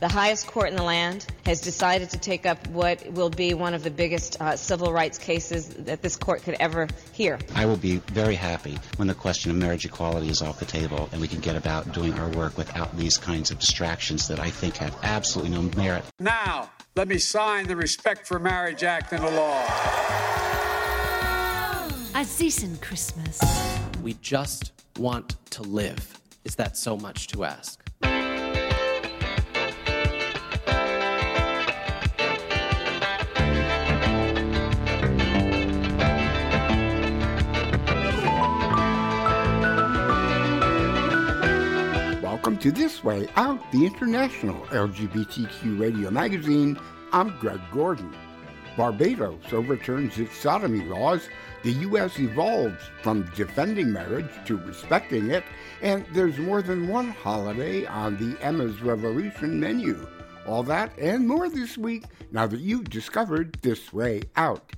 the highest court in the land has decided to take up what will be one of the biggest uh, civil rights cases that this court could ever hear. I will be very happy when the question of marriage equality is off the table and we can get about doing our work without these kinds of distractions that I think have absolutely no merit. Now, let me sign the Respect for Marriage Act into law. A decent Christmas. We just want to live. Is that so much to ask? Welcome to This Way Out, the international LGBTQ radio magazine. I'm Greg Gordon. Barbados overturns its sodomy laws. The U.S. evolves from defending marriage to respecting it, and there's more than one holiday on the Emma's Revolution menu. All that and more this week now that you've discovered This Way Out.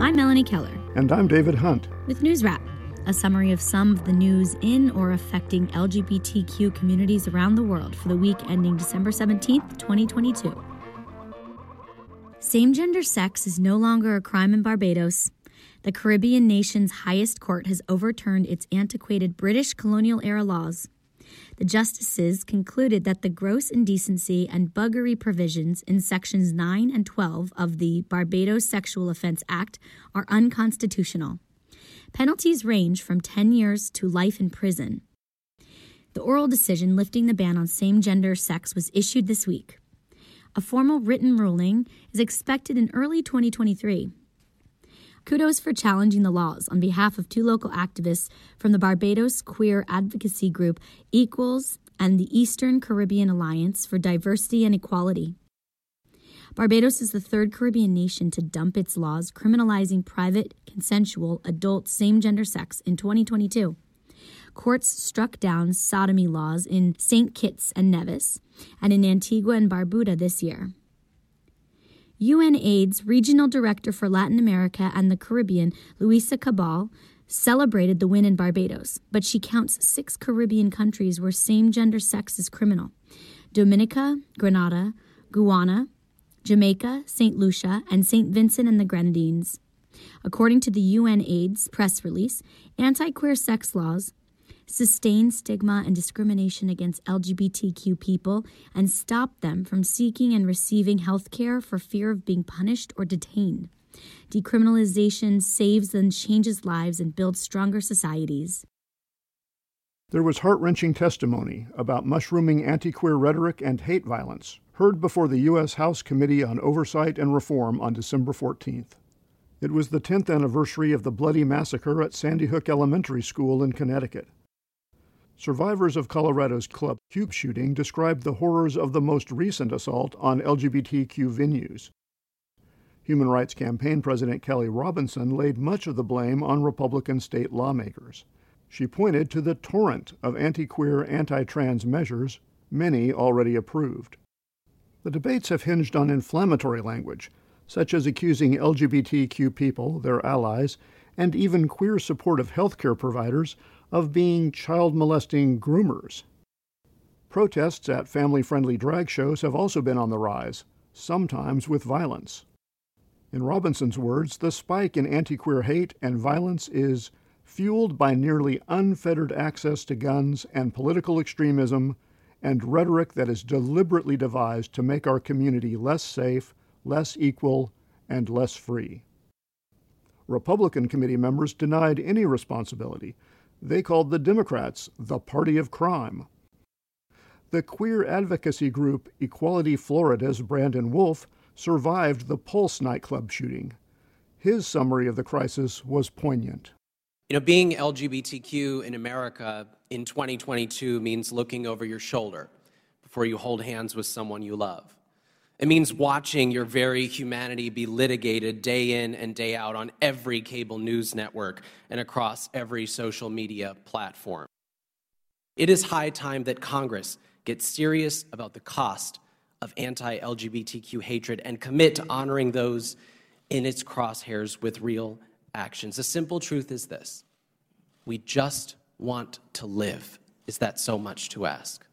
I'm Melanie Keller. And I'm David Hunt. With News Wrap, a summary of some of the news in or affecting LGBTQ communities around the world for the week ending December 17th, 2022. Same gender sex is no longer a crime in Barbados. The Caribbean nation's highest court has overturned its antiquated British colonial era laws. The justices concluded that the gross indecency and buggery provisions in sections 9 and 12 of the Barbados Sexual Offense Act are unconstitutional. Penalties range from 10 years to life in prison. The oral decision lifting the ban on same gender sex was issued this week. A formal written ruling is expected in early 2023. Kudos for challenging the laws on behalf of two local activists from the Barbados queer advocacy group Equals and the Eastern Caribbean Alliance for Diversity and Equality. Barbados is the third Caribbean nation to dump its laws criminalizing private, consensual, adult same gender sex in 2022. Courts struck down sodomy laws in St. Kitts and Nevis and in Antigua and Barbuda this year. UNAIDS Regional Director for Latin America and the Caribbean, Luisa Cabal, celebrated the win in Barbados, but she counts six Caribbean countries where same gender sex is criminal Dominica, Grenada, Guyana, Jamaica, St. Lucia, and St. Vincent and the Grenadines. According to the UNAIDS press release, anti queer sex laws sustain stigma and discrimination against LGBTQ people and stop them from seeking and receiving health care for fear of being punished or detained. Decriminalization saves and changes lives and builds stronger societies. There was heart wrenching testimony about mushrooming anti queer rhetoric and hate violence, heard before the U.S. House Committee on Oversight and Reform on December 14th. It was the 10th anniversary of the bloody massacre at Sandy Hook Elementary School in Connecticut. Survivors of Colorado's Club Q shooting described the horrors of the most recent assault on LGBTQ venues. Human Rights Campaign President Kelly Robinson laid much of the blame on Republican state lawmakers. She pointed to the torrent of anti queer, anti trans measures, many already approved. The debates have hinged on inflammatory language, such as accusing LGBTQ people, their allies, and even queer supportive healthcare providers of being child molesting groomers. Protests at family friendly drag shows have also been on the rise, sometimes with violence. In Robinson's words, the spike in anti queer hate and violence is fueled by nearly unfettered access to guns and political extremism and rhetoric that is deliberately devised to make our community less safe, less equal, and less free. Republican committee members denied any responsibility. They called the Democrats the party of crime. The queer advocacy group Equality Florida's Brandon Wolf survived the Pulse nightclub shooting. His summary of the crisis was poignant. You know, being LGBTQ in America in 2022 means looking over your shoulder before you hold hands with someone you love. It means watching your very humanity be litigated day in and day out on every cable news network and across every social media platform. It is high time that Congress get serious about the cost of anti LGBTQ hatred and commit to honoring those in its crosshairs with real actions. The simple truth is this we just want to live. Is that so much to ask?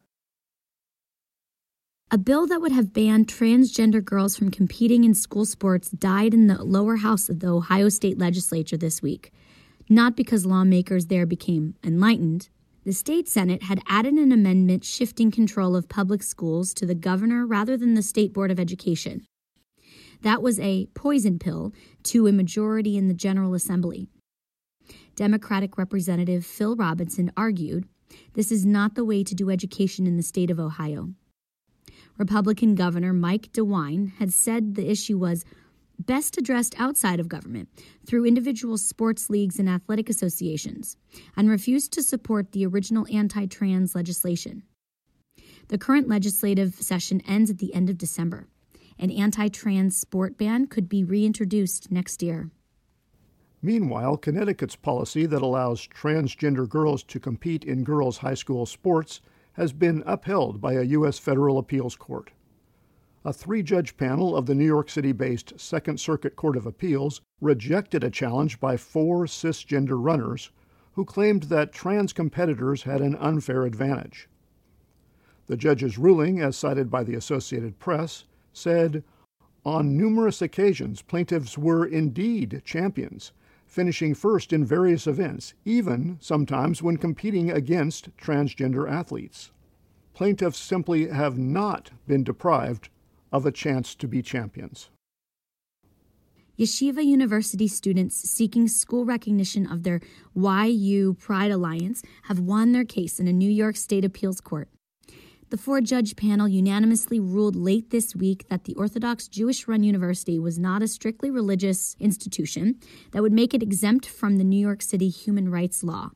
A bill that would have banned transgender girls from competing in school sports died in the lower house of the Ohio State Legislature this week. Not because lawmakers there became enlightened. The state Senate had added an amendment shifting control of public schools to the governor rather than the State Board of Education. That was a poison pill to a majority in the General Assembly. Democratic Representative Phil Robinson argued this is not the way to do education in the state of Ohio. Republican Governor Mike DeWine had said the issue was best addressed outside of government through individual sports leagues and athletic associations, and refused to support the original anti trans legislation. The current legislative session ends at the end of December. An anti trans sport ban could be reintroduced next year. Meanwhile, Connecticut's policy that allows transgender girls to compete in girls' high school sports has been upheld by a U.S. federal appeals court. A three judge panel of the New York City based Second Circuit Court of Appeals rejected a challenge by four cisgender runners who claimed that trans competitors had an unfair advantage. The judge's ruling, as cited by the Associated Press, said On numerous occasions, plaintiffs were indeed champions finishing first in various events, even sometimes when competing against transgender athletes. Plaintiffs simply have not been deprived of a chance to be champions. Yeshiva University students seeking school recognition of their YU Pride Alliance have won their case in a New York State appeals court. The four judge panel unanimously ruled late this week that the Orthodox Jewish run university was not a strictly religious institution that would make it exempt from the New York City human rights law.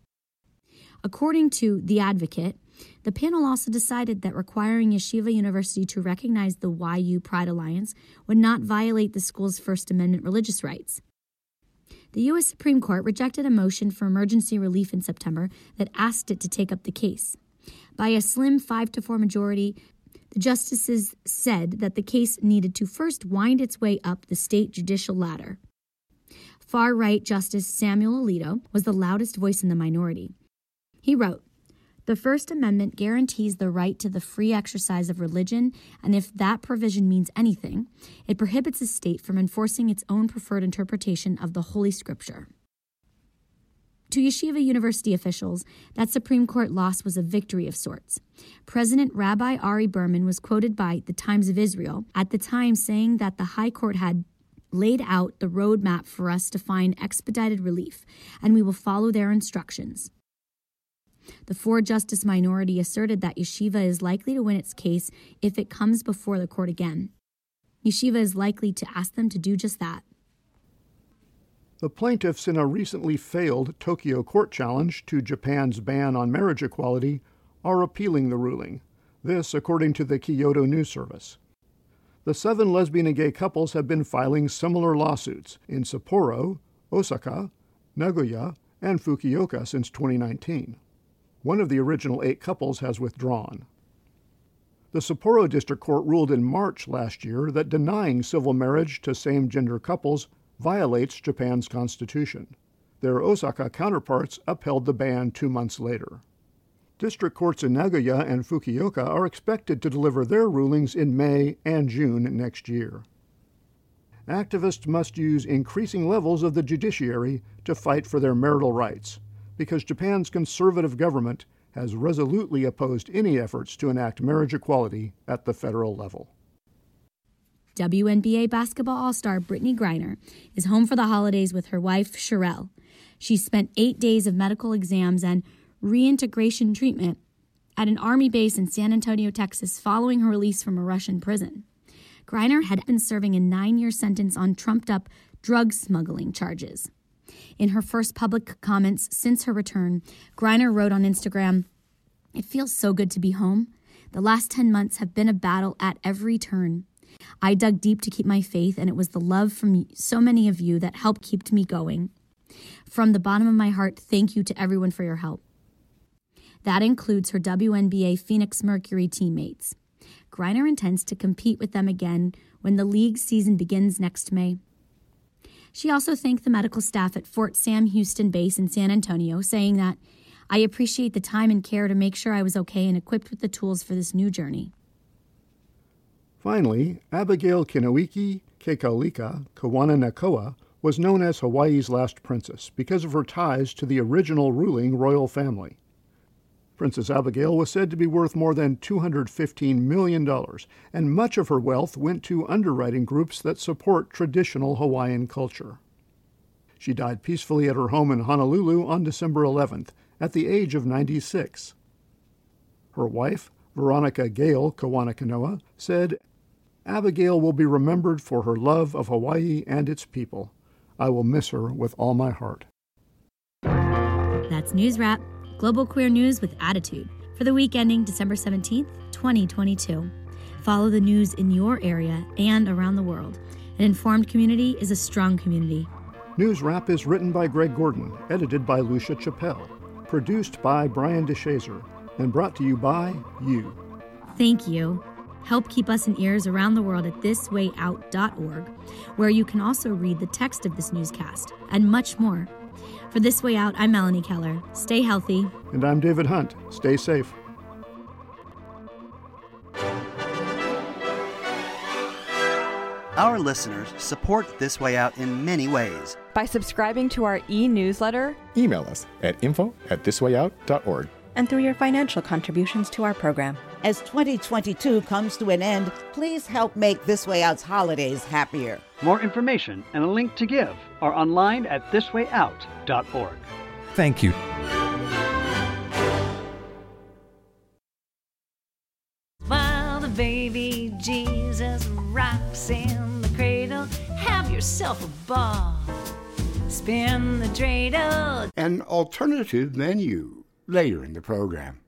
According to The Advocate, the panel also decided that requiring Yeshiva University to recognize the YU Pride Alliance would not violate the school's First Amendment religious rights. The U.S. Supreme Court rejected a motion for emergency relief in September that asked it to take up the case. By a slim 5 to 4 majority, the justices said that the case needed to first wind its way up the state judicial ladder. Far right Justice Samuel Alito was the loudest voice in the minority. He wrote, the First Amendment guarantees the right to the free exercise of religion, and if that provision means anything, it prohibits a state from enforcing its own preferred interpretation of the Holy Scripture. To Yeshiva University officials, that Supreme Court loss was a victory of sorts. President Rabbi Ari Berman was quoted by the Times of Israel at the time saying that the High Court had laid out the roadmap for us to find expedited relief, and we will follow their instructions. The four justice minority asserted that Yeshiva is likely to win its case if it comes before the court again. Yeshiva is likely to ask them to do just that. The plaintiffs in a recently failed Tokyo court challenge to Japan's ban on marriage equality are appealing the ruling. This, according to the Kyodo News Service. The seven lesbian and gay couples have been filing similar lawsuits in Sapporo, Osaka, Nagoya, and Fukuoka since 2019. One of the original eight couples has withdrawn. The Sapporo District Court ruled in March last year that denying civil marriage to same gender couples violates Japan's constitution. Their Osaka counterparts upheld the ban two months later. District courts in Nagoya and Fukuoka are expected to deliver their rulings in May and June next year. Activists must use increasing levels of the judiciary to fight for their marital rights, because Japan's conservative government has resolutely opposed any efforts to enact marriage equality at the federal level. WNBA basketball all star Brittney Griner is home for the holidays with her wife, Cherelle. She spent eight days of medical exams and reintegration treatment at an Army base in San Antonio, Texas, following her release from a Russian prison. Griner had been serving a nine year sentence on trumped up drug smuggling charges. In her first public comments since her return, Griner wrote on Instagram, It feels so good to be home. The last 10 months have been a battle at every turn. I dug deep to keep my faith, and it was the love from so many of you that helped keep me going. From the bottom of my heart, thank you to everyone for your help. That includes her WNBA Phoenix Mercury teammates. Griner intends to compete with them again when the league season begins next May. She also thanked the medical staff at Fort Sam Houston Base in San Antonio, saying that I appreciate the time and care to make sure I was okay and equipped with the tools for this new journey. Finally, Abigail Kinoiki Kekaulike Kawananakoa was known as Hawaii's last princess because of her ties to the original ruling royal family. Princess Abigail was said to be worth more than $215 million, and much of her wealth went to underwriting groups that support traditional Hawaiian culture. She died peacefully at her home in Honolulu on December 11th at the age of 96. Her wife, Veronica Gail Kawananakoa, said, Abigail will be remembered for her love of Hawaii and its people. I will miss her with all my heart. That's News Wrap, global queer news with attitude, for the week ending December 17th, 2022. Follow the news in your area and around the world. An informed community is a strong community. News Wrap is written by Greg Gordon, edited by Lucia Chappelle, produced by Brian DeShazor, and brought to you by you. Thank you. Help keep us in ears around the world at thiswayout.org, where you can also read the text of this newscast and much more. For This Way Out, I'm Melanie Keller. Stay healthy. And I'm David Hunt. Stay safe. Our listeners support This Way Out in many ways. By subscribing to our e newsletter, email us at info at thiswayout.org, and through your financial contributions to our program. As 2022 comes to an end, please help make This Way Out's holidays happier. More information and a link to give are online at thiswayout.org. Thank you. While the baby Jesus rocks in the cradle, have yourself a ball. Spin the dreidel. An alternative menu later in the program.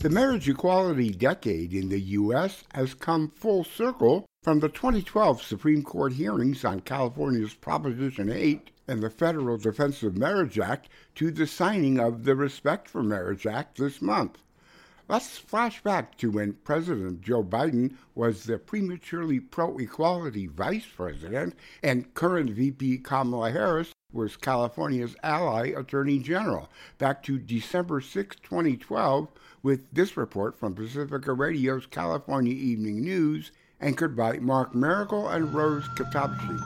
The marriage equality decade in the U.S. has come full circle from the 2012 Supreme Court hearings on California's Proposition 8 and the Federal Defense of Marriage Act to the signing of the Respect for Marriage Act this month. Let's flash back to when President Joe Biden was the prematurely pro equality vice president and current VP Kamala Harris was California's ally attorney general, back to December 6, 2012 with this report from Pacifica Radio's California Evening News, anchored by Mark Miracle and Rose Katapshi.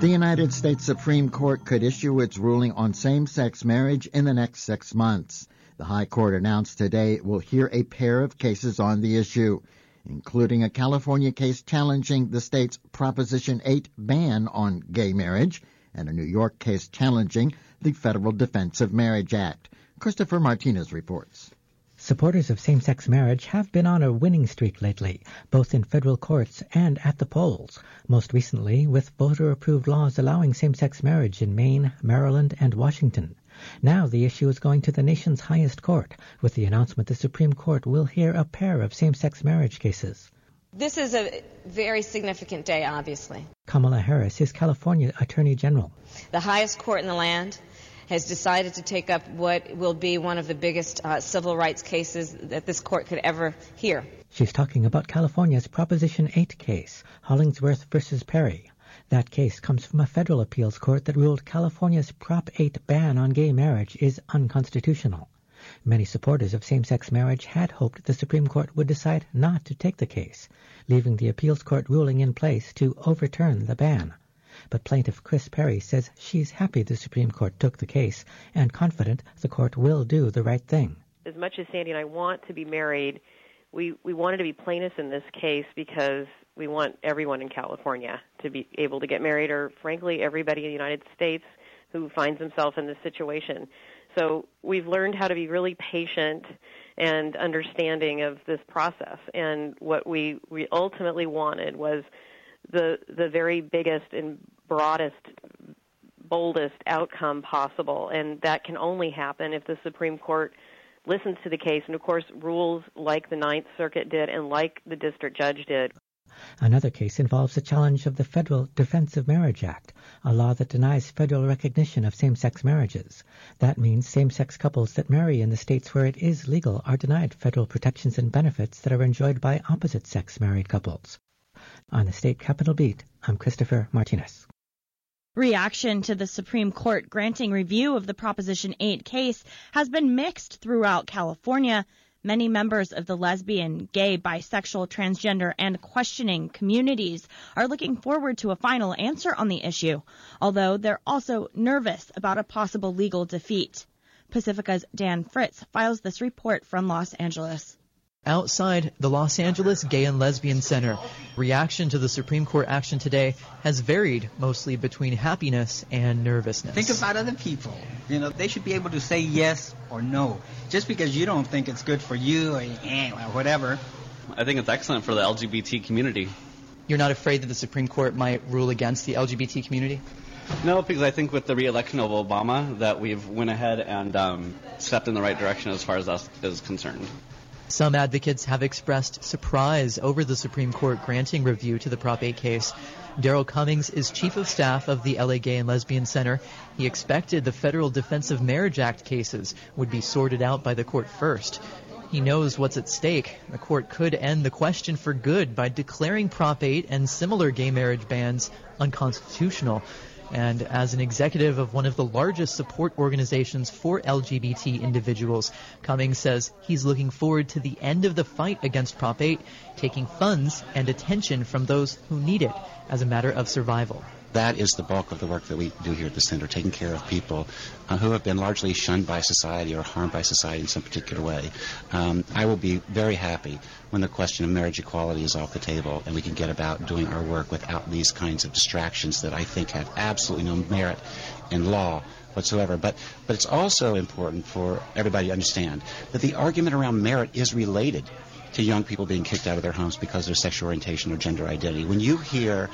The United States Supreme Court could issue its ruling on same sex marriage in the next six months. The High Court announced today it will hear a pair of cases on the issue, including a California case challenging the state's Proposition 8 ban on gay marriage and a New York case challenging the Federal Defense of Marriage Act. Christopher Martinez reports. Supporters of same sex marriage have been on a winning streak lately, both in federal courts and at the polls, most recently with voter approved laws allowing same sex marriage in Maine, Maryland, and Washington. Now the issue is going to the nation's highest court, with the announcement the Supreme Court will hear a pair of same sex marriage cases. This is a very significant day, obviously. Kamala Harris is California Attorney General. The highest court in the land has decided to take up what will be one of the biggest uh, civil rights cases that this court could ever hear. She's talking about California's Proposition 8 case, Hollingsworth versus Perry. That case comes from a federal appeals court that ruled California's Prop 8 ban on gay marriage is unconstitutional. Many supporters of same-sex marriage had hoped the Supreme Court would decide not to take the case, leaving the appeals court ruling in place to overturn the ban. But plaintiff Chris Perry says she's happy the Supreme Court took the case and confident the court will do the right thing. As much as Sandy and I want to be married, we, we wanted to be plaintiffs in this case because we want everyone in California to be able to get married, or frankly, everybody in the United States who finds himself in this situation. So we've learned how to be really patient and understanding of this process. And what we, we ultimately wanted was the the very biggest and broadest boldest outcome possible and that can only happen if the Supreme Court listens to the case and, of course, rules like the Ninth Circuit did and like the district judge did. Another case involves a challenge of the Federal Defense of Marriage Act, a law that denies federal recognition of same-sex marriages. That means same-sex couples that marry in the states where it is legal are denied federal protections and benefits that are enjoyed by opposite-sex married couples. On the State Capitol Beat, I'm Christopher Martinez. Reaction to the Supreme Court granting review of the Proposition 8 case has been mixed throughout California. Many members of the lesbian, gay, bisexual, transgender, and questioning communities are looking forward to a final answer on the issue, although they're also nervous about a possible legal defeat. Pacifica's Dan Fritz files this report from Los Angeles. Outside the Los Angeles Gay and Lesbian Center, reaction to the Supreme Court action today has varied mostly between happiness and nervousness. Think about other people. You know, they should be able to say yes or no. Just because you don't think it's good for you or, eh, or whatever. I think it's excellent for the LGBT community. You're not afraid that the Supreme Court might rule against the LGBT community? No, because I think with the re-election of Obama that we've went ahead and um, stepped in the right direction as far as us is concerned. Some advocates have expressed surprise over the Supreme Court granting review to the Prop 8 case. Daryl Cummings is chief of staff of the LA Gay and Lesbian Center. He expected the Federal Defense of Marriage Act cases would be sorted out by the court first. He knows what's at stake. The court could end the question for good by declaring Prop 8 and similar gay marriage bans unconstitutional. And as an executive of one of the largest support organizations for LGBT individuals, Cummings says he's looking forward to the end of the fight against Prop 8, taking funds and attention from those who need it as a matter of survival that is the bulk of the work that we do here at the center, taking care of people uh, who have been largely shunned by society or harmed by society in some particular way. Um, I will be very happy when the question of marriage equality is off the table and we can get about doing our work without these kinds of distractions that I think have absolutely no merit in law whatsoever. But but it's also important for everybody to understand that the argument around merit is related to young people being kicked out of their homes because of their sexual orientation or gender identity. When you hear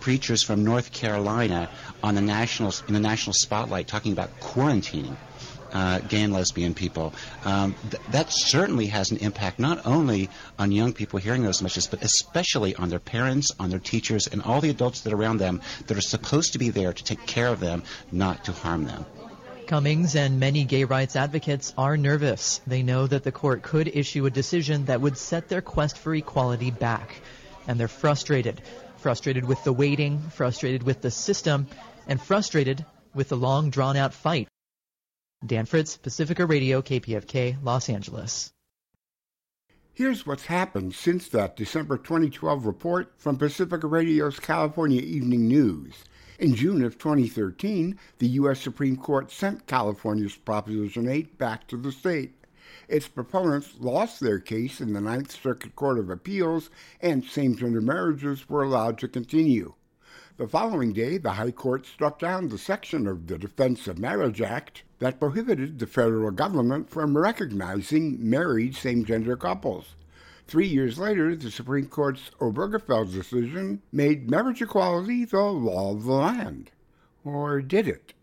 preachers from North Carolina on the national in the national spotlight talking about quarantining uh, gay and lesbian people. Um, th- that certainly has an impact not only on young people hearing those messages, but especially on their parents, on their teachers, and all the adults that are around them that are supposed to be there to take care of them, not to harm them. Cummings and many gay rights advocates are nervous. They know that the court could issue a decision that would set their quest for equality back. And they're frustrated frustrated with the waiting, frustrated with the system, and frustrated with the long drawn out fight. Dan Fritz, Pacifica Radio, KPFK, Los Angeles. Here's what's happened since that December 2012 report from Pacifica Radio's California Evening News. In June of 2013, the U.S. Supreme Court sent California's Proposition 8 back to the state. Its proponents lost their case in the Ninth Circuit Court of Appeals, and same gender marriages were allowed to continue. The following day, the High Court struck down the section of the Defense of Marriage Act that prohibited the federal government from recognizing married same gender couples. Three years later, the Supreme Court's Obergefell decision made marriage equality the law of the land. Or did it?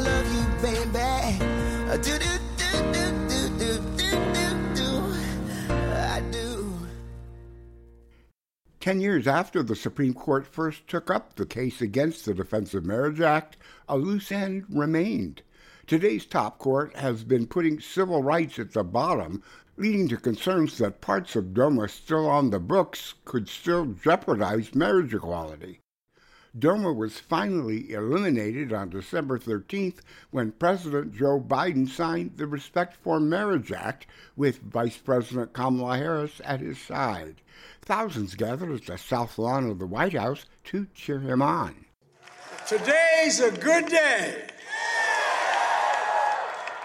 Love you, baby. Uh, I do do do do do do do do. I do. Ten years after the Supreme Court first took up the case against the Defense of Marriage Act, a loose end remained. Today's top court has been putting civil rights at the bottom, leading to concerns that parts of DOMA still on the books could still jeopardize marriage equality. DOMA was finally eliminated on December 13th when President Joe Biden signed the Respect for Marriage Act with Vice President Kamala Harris at his side. Thousands gathered at the South Lawn of the White House to cheer him on. Today's a good day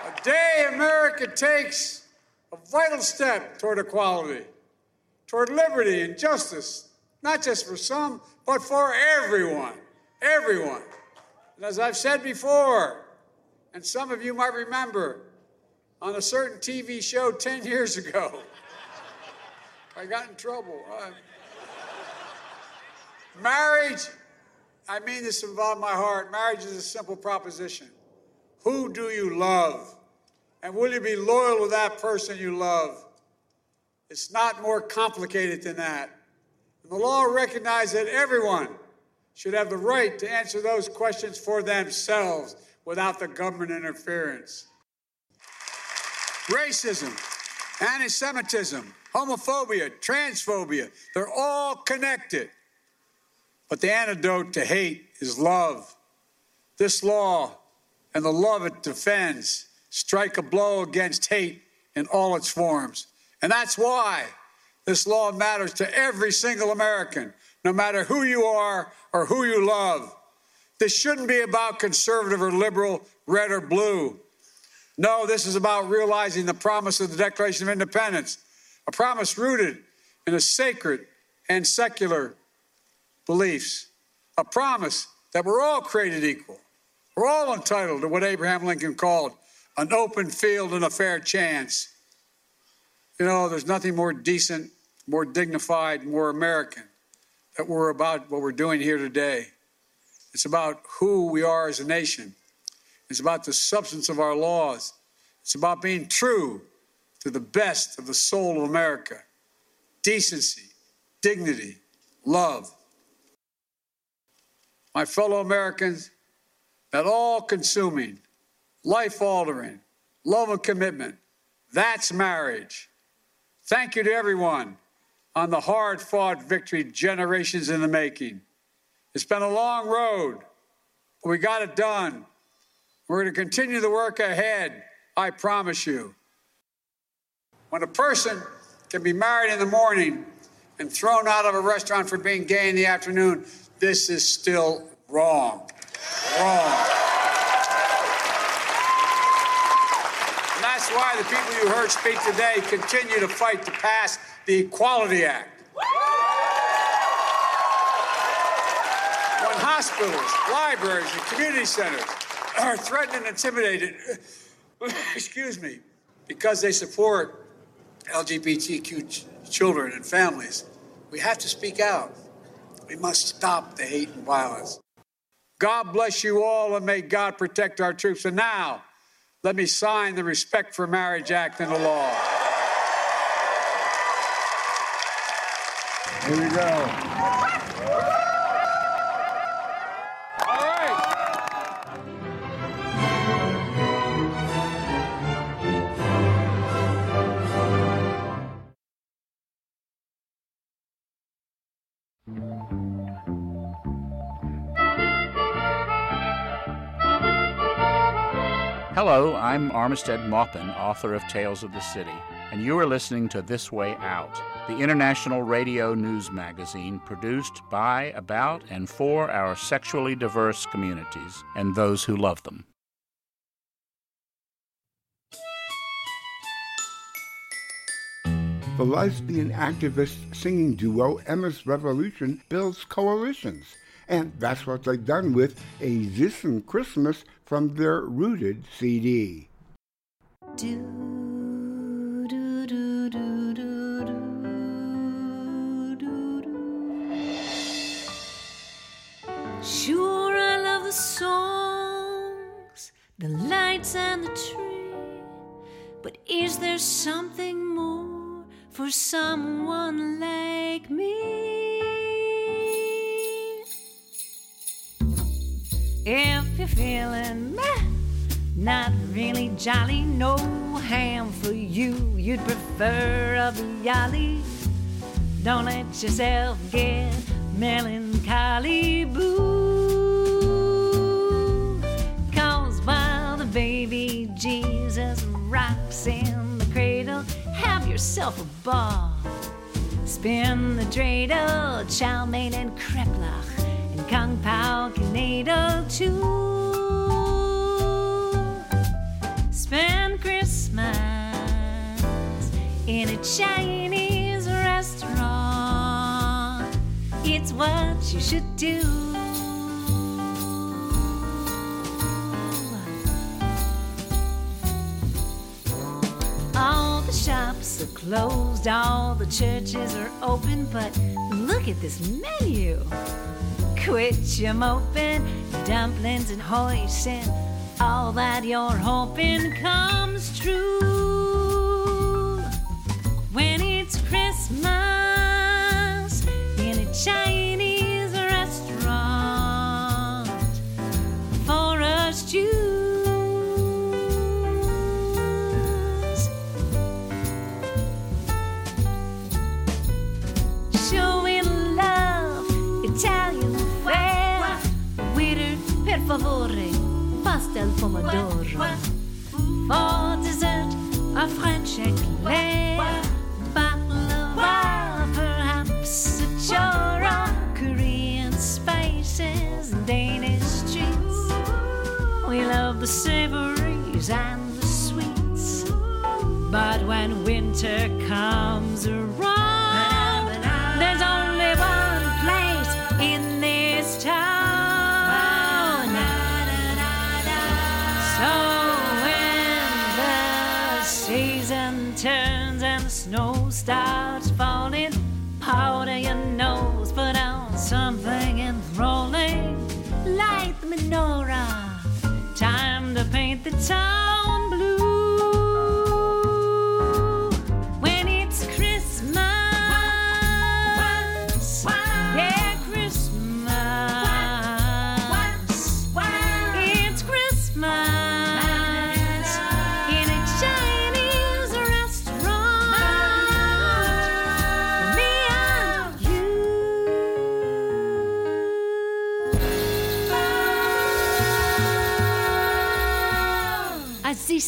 A day America takes a vital step toward equality, toward liberty and justice, not just for some, but for everyone. Everyone. And as I've said before, and some of you might remember, on a certain TV show 10 years ago, I got in trouble. Uh, marriage, I mean this from my heart. Marriage is a simple proposition. Who do you love? And will you be loyal to that person you love? It's not more complicated than that. And the law recognizes that everyone should have the right to answer those questions for themselves without the government interference. Racism, anti Semitism, homophobia, transphobia, they're all connected. But the antidote to hate is love. This law and the love it defends strike a blow against hate in all its forms. And that's why this law matters to every single American, no matter who you are or who you love. This shouldn't be about conservative or liberal, red or blue. No, this is about realizing the promise of the Declaration of Independence, a promise rooted in a sacred and secular beliefs, a promise that we're all created equal. We're all entitled to what Abraham Lincoln called an open field and a fair chance. You know, there's nothing more decent, more dignified, more American that we're about what we're doing here today. It's about who we are as a nation. It's about the substance of our laws. It's about being true to the best of the soul of America decency, dignity, love. My fellow Americans, that all consuming, life altering, love and commitment, that's marriage. Thank you to everyone on the hard fought victory generations in the making. It's been a long road, but we got it done. We're going to continue the work ahead, I promise you. When a person can be married in the morning and thrown out of a restaurant for being gay in the afternoon, this is still wrong. Wrong. And that's why the people you heard speak today continue to fight to pass the Equality Act. When hospitals, libraries, and community centers are threatened and intimidated, excuse me, because they support LGBTQ ch- children and families. We have to speak out. We must stop the hate and violence. God bless you all and may God protect our troops. And now, let me sign the Respect for Marriage Act into law. Here we go. Hello, I'm Armistead Maupin, author of Tales of the City, and you are listening to This Way Out, the international radio news magazine produced by, about, and for our sexually diverse communities and those who love them. The lesbian activist singing duo Emma's Revolution builds coalitions, and that's what they've done with A This'n Christmas from their Rooted CD. Sure, the lights, and the tree. But is there something more for someone like me? If you're feeling meh, not really jolly, no ham for you. You'd prefer a Bialy. Don't let yourself get melancholy boo. Yourself a ball. Spin the dreidel, chow mein and kreplach, and kung pao canado too. Spend Christmas in a Chinese restaurant. It's what you should do. Are closed, all the churches are open, but look at this menu. Quit your moping, dumplings and hoisin', all that you're hoping comes true. Season turns and the snow starts falling, powder your nose, put on something enthralling, light the menorah. Time to paint the town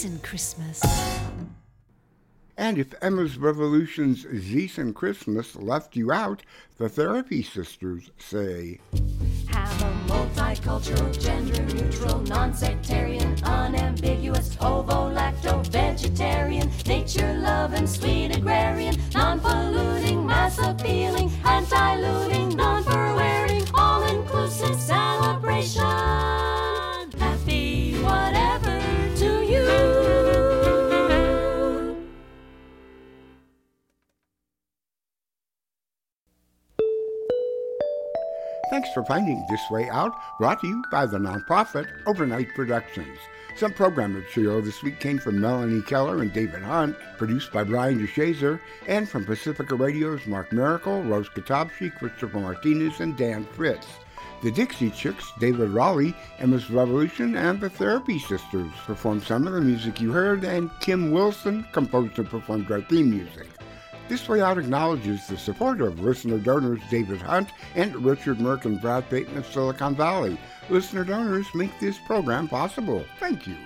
you. A decent Christmas. And if Emma's Revolution's Zeeson Christmas left you out, the Therapy Sisters say, Have a multicultural, gender neutral, non sectarian, unambiguous, ovo lacto vegetarian, nature loving, sweet agrarian, non polluting, mass appealing, anti looting, non fur wearing, all inclusive celebration. For finding This Way Out, brought to you by the nonprofit Overnight Productions. Some program material this week came from Melanie Keller and David Hunt, produced by Brian DeShazor, and from Pacifica Radio's Mark Miracle, Rose Katobsky, Christopher Martinez, and Dan Fritz. The Dixie Chicks, David Raleigh, Emma's Revolution, and the Therapy Sisters performed some of the music you heard, and Kim Wilson composed and performed our theme music. This Way Out acknowledges the support of listener donors David Hunt and Richard Merck and Brad Payton of Silicon Valley. Listener donors make this program possible. Thank you.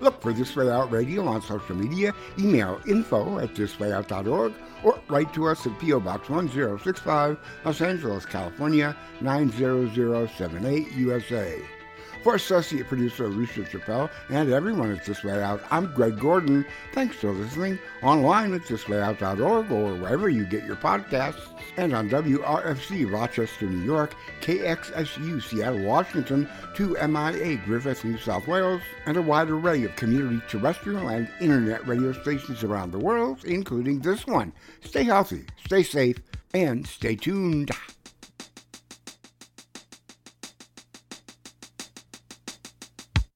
Look for This Way Out Radio on social media, email info at thiswayout.org, or write to us at P.O. Box 1065, Los Angeles, California, 90078, USA. For associate producer Lucia Chappelle and everyone at This Way Out, I'm Greg Gordon. Thanks for listening online at thiswayout.org or wherever you get your podcasts, and on WRFC Rochester, New York, KXSU Seattle, Washington, 2MIA Griffith, New South Wales, and a wide array of community terrestrial and internet radio stations around the world, including this one. Stay healthy, stay safe, and stay tuned.